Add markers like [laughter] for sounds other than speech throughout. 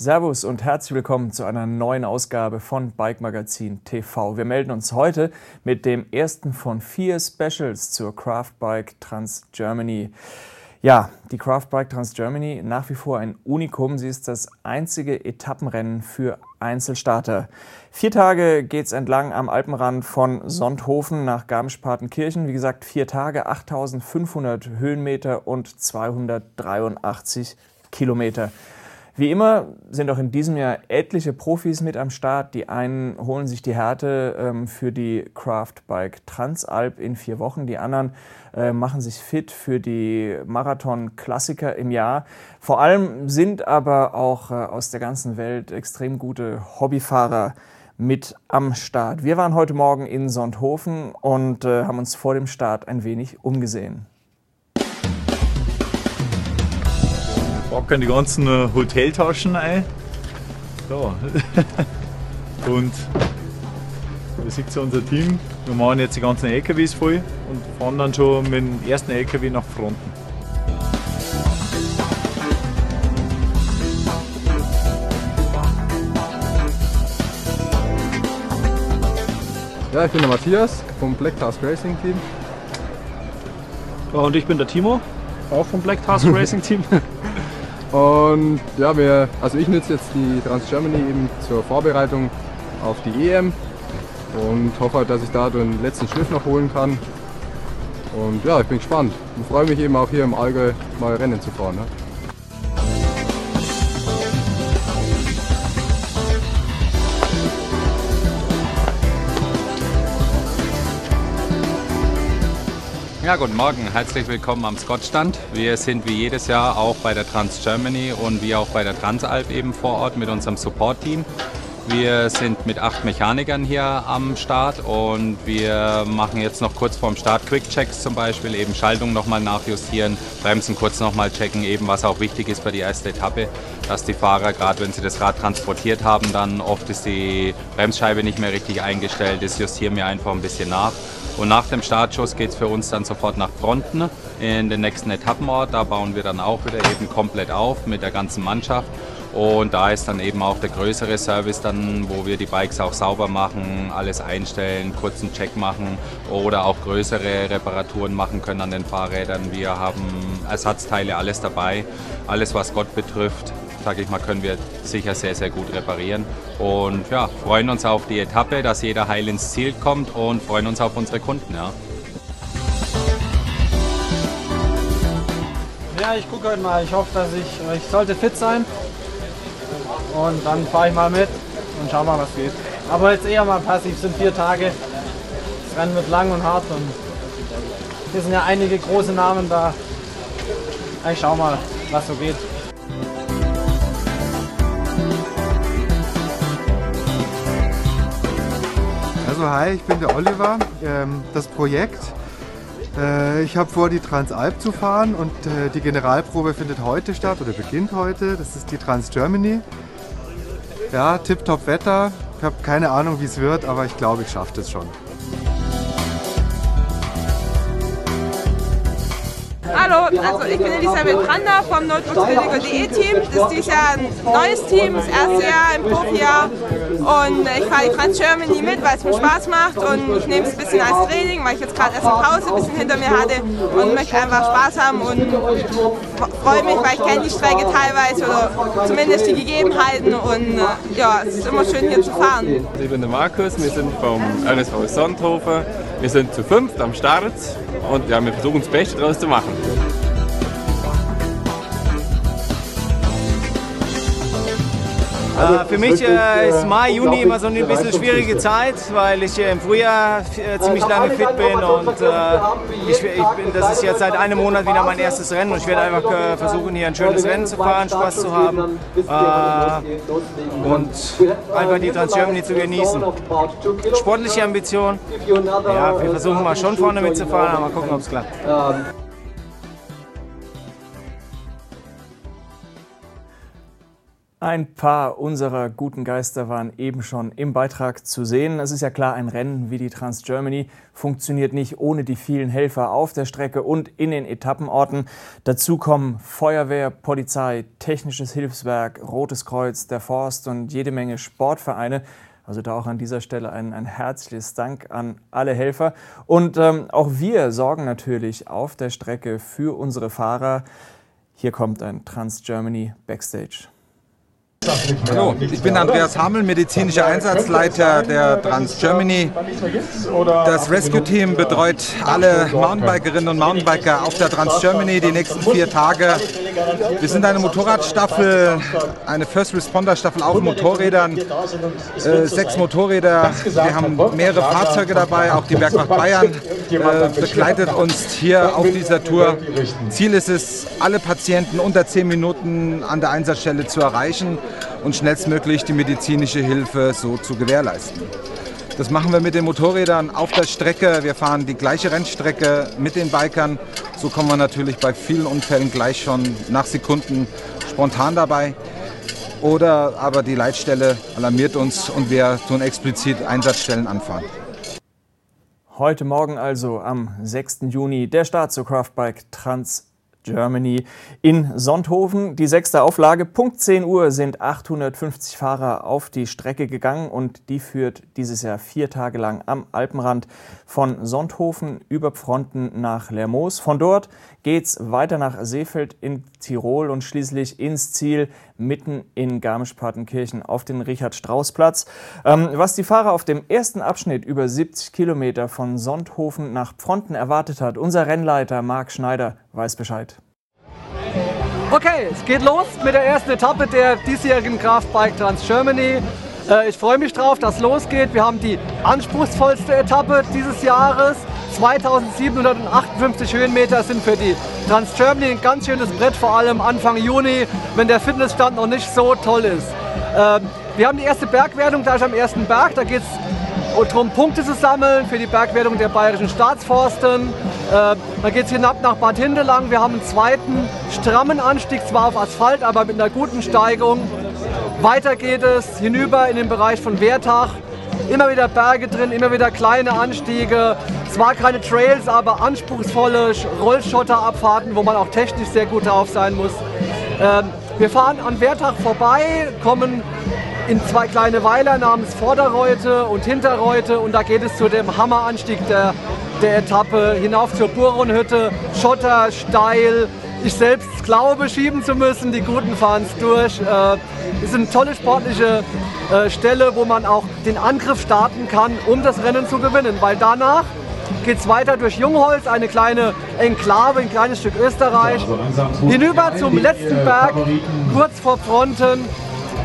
Servus und herzlich willkommen zu einer neuen Ausgabe von Bike Magazin TV. Wir melden uns heute mit dem ersten von vier Specials zur Craft Bike Trans Germany. Ja, die Craft Bike Trans Germany nach wie vor ein Unikum. Sie ist das einzige Etappenrennen für Einzelstarter. Vier Tage geht es entlang am Alpenrand von Sonthofen nach Garmisch-Partenkirchen. Wie gesagt, vier Tage, 8500 Höhenmeter und 283 Kilometer. Wie immer sind auch in diesem Jahr etliche Profis mit am Start. Die einen holen sich die Härte ähm, für die Craft Bike Transalp in vier Wochen. Die anderen äh, machen sich fit für die Marathon-Klassiker im Jahr. Vor allem sind aber auch äh, aus der ganzen Welt extrem gute Hobbyfahrer mit am Start. Wir waren heute Morgen in Sonthofen und äh, haben uns vor dem Start ein wenig umgesehen. Packen die ganzen äh, Hoteltaschen ein. So. [laughs] und da sieht ihr unser Team. Wir machen jetzt die ganzen LKWs voll und fahren dann schon mit dem ersten LKW nach Fronten. Ja, ich bin der Matthias vom Black Task Racing Team. Ja, und ich bin der Timo, auch vom Black Task [laughs] Racing Team. Und ja, wir, also ich nutze jetzt die Trans Germany eben zur Vorbereitung auf die EM und hoffe dass ich da den letzten Schliff noch holen kann. Und ja, ich bin gespannt und freue mich eben auch hier im Allgäu mal Rennen zu fahren. Ne? Ja, guten Morgen, herzlich willkommen am Scott-Stand. Wir sind wie jedes Jahr auch bei der Trans Germany und wie auch bei der Transalp eben vor Ort mit unserem Support-Team. Wir sind mit acht Mechanikern hier am Start und wir machen jetzt noch kurz vorm Start Quick-Checks zum Beispiel, eben Schaltung nochmal nachjustieren, Bremsen kurz nochmal checken, eben was auch wichtig ist für die erste Etappe, dass die Fahrer, gerade wenn sie das Rad transportiert haben, dann oft ist die Bremsscheibe nicht mehr richtig eingestellt, das justieren wir einfach ein bisschen nach. Und nach dem Startschuss geht es für uns dann sofort nach Fronten in den nächsten Etappenort. Da bauen wir dann auch wieder eben komplett auf mit der ganzen Mannschaft. Und da ist dann eben auch der größere Service dann, wo wir die Bikes auch sauber machen, alles einstellen, kurzen Check machen oder auch größere Reparaturen machen können an den Fahrrädern. Wir haben Ersatzteile, alles dabei, alles was Gott betrifft sage ich mal, können wir sicher sehr, sehr gut reparieren. Und ja, freuen uns auf die Etappe, dass jeder heil ins Ziel kommt und freuen uns auf unsere Kunden. Ja, ja ich gucke heute mal. Ich hoffe, dass ich, ich sollte fit sein. Und dann fahre ich mal mit und schau mal, was geht. Aber jetzt eher mal passiv, es sind vier Tage. Das Rennen wird lang und hart und hier sind ja einige große Namen da. Ich schau mal, was so geht. Also hi, ich bin der Oliver. Ähm, das Projekt, äh, ich habe vor, die Transalp zu fahren und äh, die Generalprobe findet heute statt oder beginnt heute. Das ist die Trans Germany. Ja, tipptopp Wetter. Ich habe keine Ahnung, wie es wird, aber ich glaube, ich schaffe das schon. Hallo, also ich bin Elisabeth Brander vom Notebook-De Team. Das ist dieses Jahr ein neues Team, das erste Jahr im Profijahr. Und ich fahre die Trans Germany mit, weil es mir Spaß macht und ich nehme es ein bisschen als Training, weil ich jetzt gerade erst eine Pause ein bisschen hinter mir hatte und möchte einfach Spaß haben und freue mich, weil ich kenne die Strecke teilweise oder zumindest die Gegebenheiten und ja, es ist immer schön hier zu fahren. Ich bin der Markus, wir sind vom LSV Sonthofen. Wir sind zu fünft am Start und ja, wir versuchen das Beste daraus zu machen. Für mich äh, ist Mai, Juni immer so eine bisschen schwierige Zeit, weil ich äh, im Frühjahr äh, ziemlich lange fit bin und äh, ich, bin, das ist jetzt seit einem Monat wieder mein erstes Rennen und ich werde einfach äh, versuchen, hier ein schönes Rennen zu fahren, Spaß zu haben. und einfach die Trans Germany zu genießen. Sportliche Ambition, ja, wir versuchen mal schon vorne mitzufahren, aber mal gucken, ob es klappt. Ein paar unserer guten Geister waren eben schon im Beitrag zu sehen. Es ist ja klar, ein Rennen wie die Trans Germany funktioniert nicht ohne die vielen Helfer auf der Strecke und in den Etappenorten. Dazu kommen Feuerwehr, Polizei, Technisches Hilfswerk, Rotes Kreuz, der Forst und jede Menge Sportvereine. Also da auch an dieser Stelle ein, ein herzliches Dank an alle Helfer. Und ähm, auch wir sorgen natürlich auf der Strecke für unsere Fahrer. Hier kommt ein Trans Germany Backstage. Hallo, ich bin Andreas Hamel, medizinischer Einsatzleiter der Trans Germany. Das Rescue Team betreut alle Mountainbikerinnen und Mountainbiker auf der Trans Germany die nächsten vier Tage. Wir sind eine Motorradstaffel, eine First Responder Staffel auf Motorrädern, äh, sechs Motorräder. Wir haben mehrere Fahrzeuge dabei, auch die Bergwacht Bayern äh, begleitet uns hier auf dieser Tour. Ziel ist es, alle Patienten unter zehn Minuten an der Einsatzstelle zu erreichen und schnellstmöglich die medizinische Hilfe so zu gewährleisten. Das machen wir mit den Motorrädern auf der Strecke. Wir fahren die gleiche Rennstrecke mit den Bikern. So kommen wir natürlich bei vielen Unfällen gleich schon nach Sekunden spontan dabei. Oder aber die Leitstelle alarmiert uns und wir tun explizit Einsatzstellen anfahren. Heute Morgen also am 6. Juni der Start zur Craftbike Trans Germany in Sonthofen. Die sechste Auflage. Punkt 10 Uhr sind 850 Fahrer auf die Strecke gegangen und die führt dieses Jahr vier Tage lang am Alpenrand von Sonthofen über Fronten nach Lermoos. Von dort geht's weiter nach Seefeld in Tirol und schließlich ins Ziel mitten in Garmisch-Partenkirchen auf den Richard-Strauss-Platz. Ähm, was die Fahrer auf dem ersten Abschnitt über 70 Kilometer von Sonthofen nach Fronten erwartet hat, unser Rennleiter Marc Schneider weiß Bescheid. Okay, es geht los mit der ersten Etappe der diesjährigen Kraftbike Trans Germany. Äh, ich freue mich drauf, dass es losgeht. Wir haben die anspruchsvollste Etappe dieses Jahres. 2758 Höhenmeter sind für die Trans Germany ein ganz schönes Brett, vor allem Anfang Juni, wenn der Fitnessstand noch nicht so toll ist. Ähm, wir haben die erste Bergwertung gleich am ersten Berg. Da geht es darum, Punkte zu sammeln für die Bergwertung der Bayerischen Staatsforsten. Äh, da geht es hinab nach Bad Hindelang. Wir haben einen zweiten strammen Anstieg, zwar auf Asphalt, aber mit einer guten Steigung. Weiter geht es hinüber in den Bereich von Wertach. Immer wieder Berge drin, immer wieder kleine Anstiege. Zwar keine Trails, aber anspruchsvolle Rollschotterabfahrten, wo man auch technisch sehr gut drauf sein muss. Ähm, wir fahren an Wertach vorbei, kommen in zwei kleine Weiler namens Vorderreute und Hinterreute und da geht es zu dem Hammeranstieg der, der Etappe hinauf zur Buronhütte. Schotter, steil. Ich selbst glaube, schieben zu müssen. Die Guten fahren es durch. Äh, ist eine tolle sportliche äh, Stelle, wo man auch den Angriff starten kann, um das Rennen zu gewinnen. Weil danach geht es weiter durch Jungholz, eine kleine Enklave, ein kleines Stück Österreich, hinüber zum letzten Berg, kurz vor Fronten.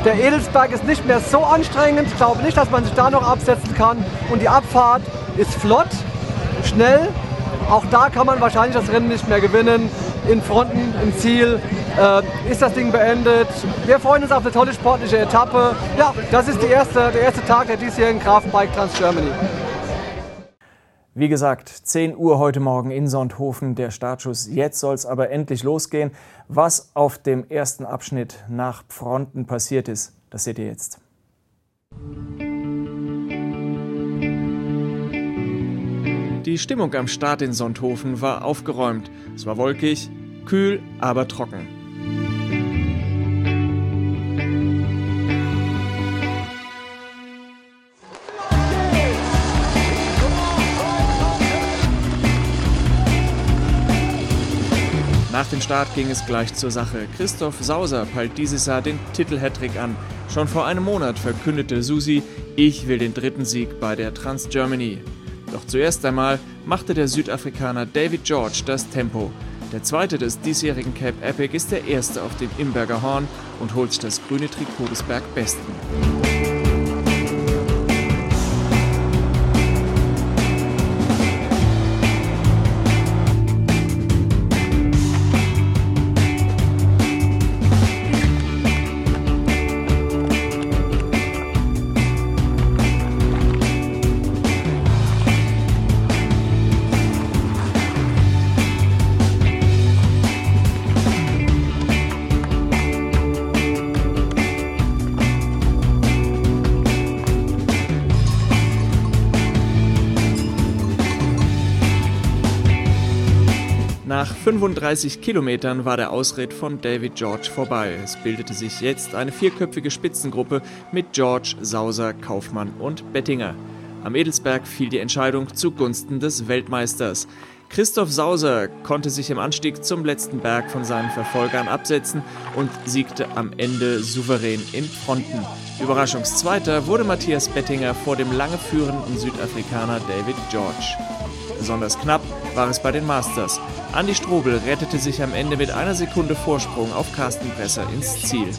Der Edelsberg ist nicht mehr so anstrengend. Ich glaube nicht, dass man sich da noch absetzen kann. Und die Abfahrt ist flott, schnell. Auch da kann man wahrscheinlich das Rennen nicht mehr gewinnen. In Fronten, im Ziel äh, ist das Ding beendet. Wir freuen uns auf eine tolle sportliche Etappe. Ja, das ist erste, der erste Tag der diesjährigen Kraftbike Trans Germany. Wie gesagt, 10 Uhr heute Morgen in Sonthofen der Startschuss. Jetzt soll es aber endlich losgehen. Was auf dem ersten Abschnitt nach Fronten passiert ist, das seht ihr jetzt. Die Stimmung am Start in Sonthofen war aufgeräumt. Es war wolkig, kühl, aber trocken. Nach dem Start ging es gleich zur Sache. Christoph Sauser peilt dieses Jahr den Titel-Hattrick an. Schon vor einem Monat verkündete Susi, ich will den dritten Sieg bei der Trans Germany. Doch zuerst einmal machte der Südafrikaner David George das Tempo. Der zweite des diesjährigen Cape Epic ist der erste auf dem Imberger Horn und holt das grüne Trikot des Bergbesten. Nach 35 Kilometern war der Ausritt von David George vorbei. Es bildete sich jetzt eine vierköpfige Spitzengruppe mit George, Sauser, Kaufmann und Bettinger. Am Edelsberg fiel die Entscheidung zugunsten des Weltmeisters. Christoph Sauser konnte sich im Anstieg zum letzten Berg von seinen Verfolgern absetzen und siegte am Ende souverän in Fronten. Überraschungszweiter wurde Matthias Bettinger vor dem lange führenden Südafrikaner David George. Besonders knapp war es bei den Masters. Andy Strobel rettete sich am Ende mit einer Sekunde Vorsprung auf Carsten Presser ins Ziel.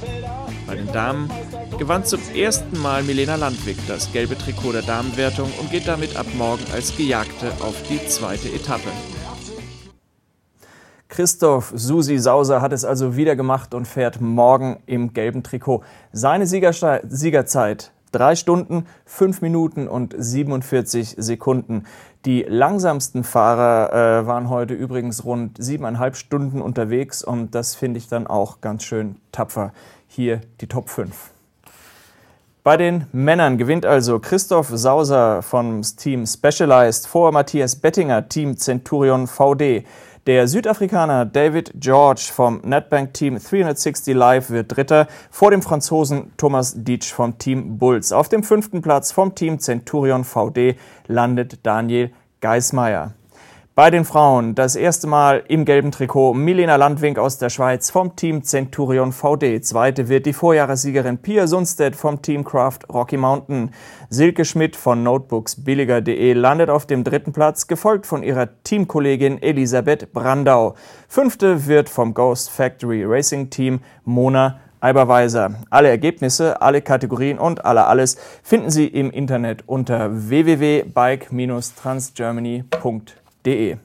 Bei den Damen gewann zum ersten Mal Milena Landwig das gelbe Trikot der Damenwertung und geht damit ab morgen als Gejagte auf die zweite Etappe. Christoph Susi Sauser hat es also wieder gemacht und fährt morgen im gelben Trikot. Seine Siegerzeit 3 Stunden, 5 Minuten und 47 Sekunden. Die langsamsten Fahrer äh, waren heute übrigens rund siebeneinhalb Stunden unterwegs und das finde ich dann auch ganz schön tapfer. Hier die Top 5. Bei den Männern gewinnt also Christoph Sauser vom Team Specialized vor Matthias Bettinger, Team Centurion VD. Der Südafrikaner David George vom Netbank Team 360 Live wird Dritter vor dem Franzosen Thomas Dietsch vom Team Bulls. Auf dem fünften Platz vom Team Centurion VD landet Daniel Geismeier. Bei den Frauen das erste Mal im gelben Trikot Milena Landwink aus der Schweiz vom Team Centurion VD. Zweite wird die Vorjahressiegerin Pia Sundstedt vom Team Craft Rocky Mountain. Silke Schmidt von Notebooksbilliger.de landet auf dem dritten Platz, gefolgt von ihrer Teamkollegin Elisabeth Brandau. Fünfte wird vom Ghost Factory Racing Team Mona Eiberweiser. Alle Ergebnisse, alle Kategorien und alle alles finden Sie im Internet unter www.bike-transgermany.de www.craftbike.de.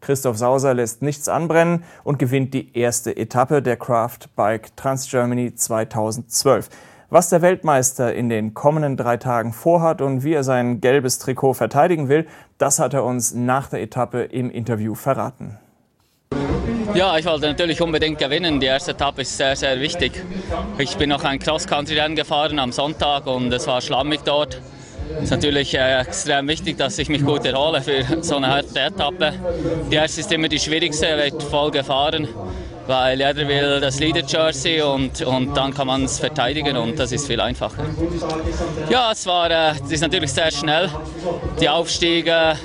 Christoph Sauser lässt nichts anbrennen und gewinnt die erste Etappe der Craft Bike Trans Germany 2012. Was der Weltmeister in den kommenden drei Tagen vorhat und wie er sein gelbes Trikot verteidigen will, das hat er uns nach der Etappe im Interview verraten. Ja, ich wollte natürlich unbedingt gewinnen. Die erste Etappe ist sehr, sehr wichtig. Ich bin noch ein Cross-Country-Rennen gefahren am Sonntag und es war schlammig dort. Es ist natürlich äh, extrem wichtig, dass ich mich gut erhole für so eine harte Etappe. Die erste ist immer die schwierigste, wird voll gefahren, weil jeder will das Leader-Jersey und, und dann kann man es verteidigen und das ist viel einfacher. Ja, es war, äh, es ist natürlich sehr schnell. Die Aufstiege,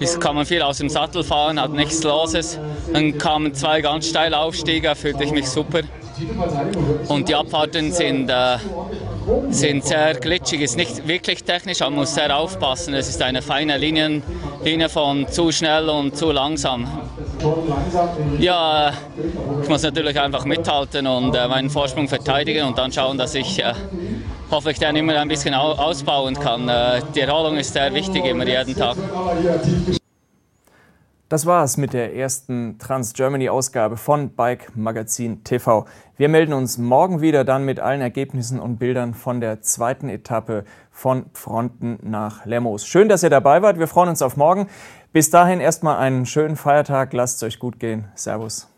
es kann man viel aus dem Sattel fahren, hat nichts Loses. Dann kamen zwei ganz steile Aufstiege, fühlte ich mich super. Und die Abfahrten sind, äh, sind sehr glitschig, ist nicht wirklich technisch, man muss sehr aufpassen. Es ist eine feine Linie, Linie von zu schnell und zu langsam. Ja, ich muss natürlich einfach mithalten und äh, meinen Vorsprung verteidigen und dann schauen, dass ich äh, hoffe ich dann immer ein bisschen ausbauen kann. Äh, die Erholung ist sehr wichtig, immer jeden Tag. Das war's mit der ersten Trans-Germany-Ausgabe von Bike Magazin TV. Wir melden uns morgen wieder dann mit allen Ergebnissen und Bildern von der zweiten Etappe von Fronten nach Lemos. Schön, dass ihr dabei wart. Wir freuen uns auf morgen. Bis dahin erstmal einen schönen Feiertag. Lasst es euch gut gehen. Servus.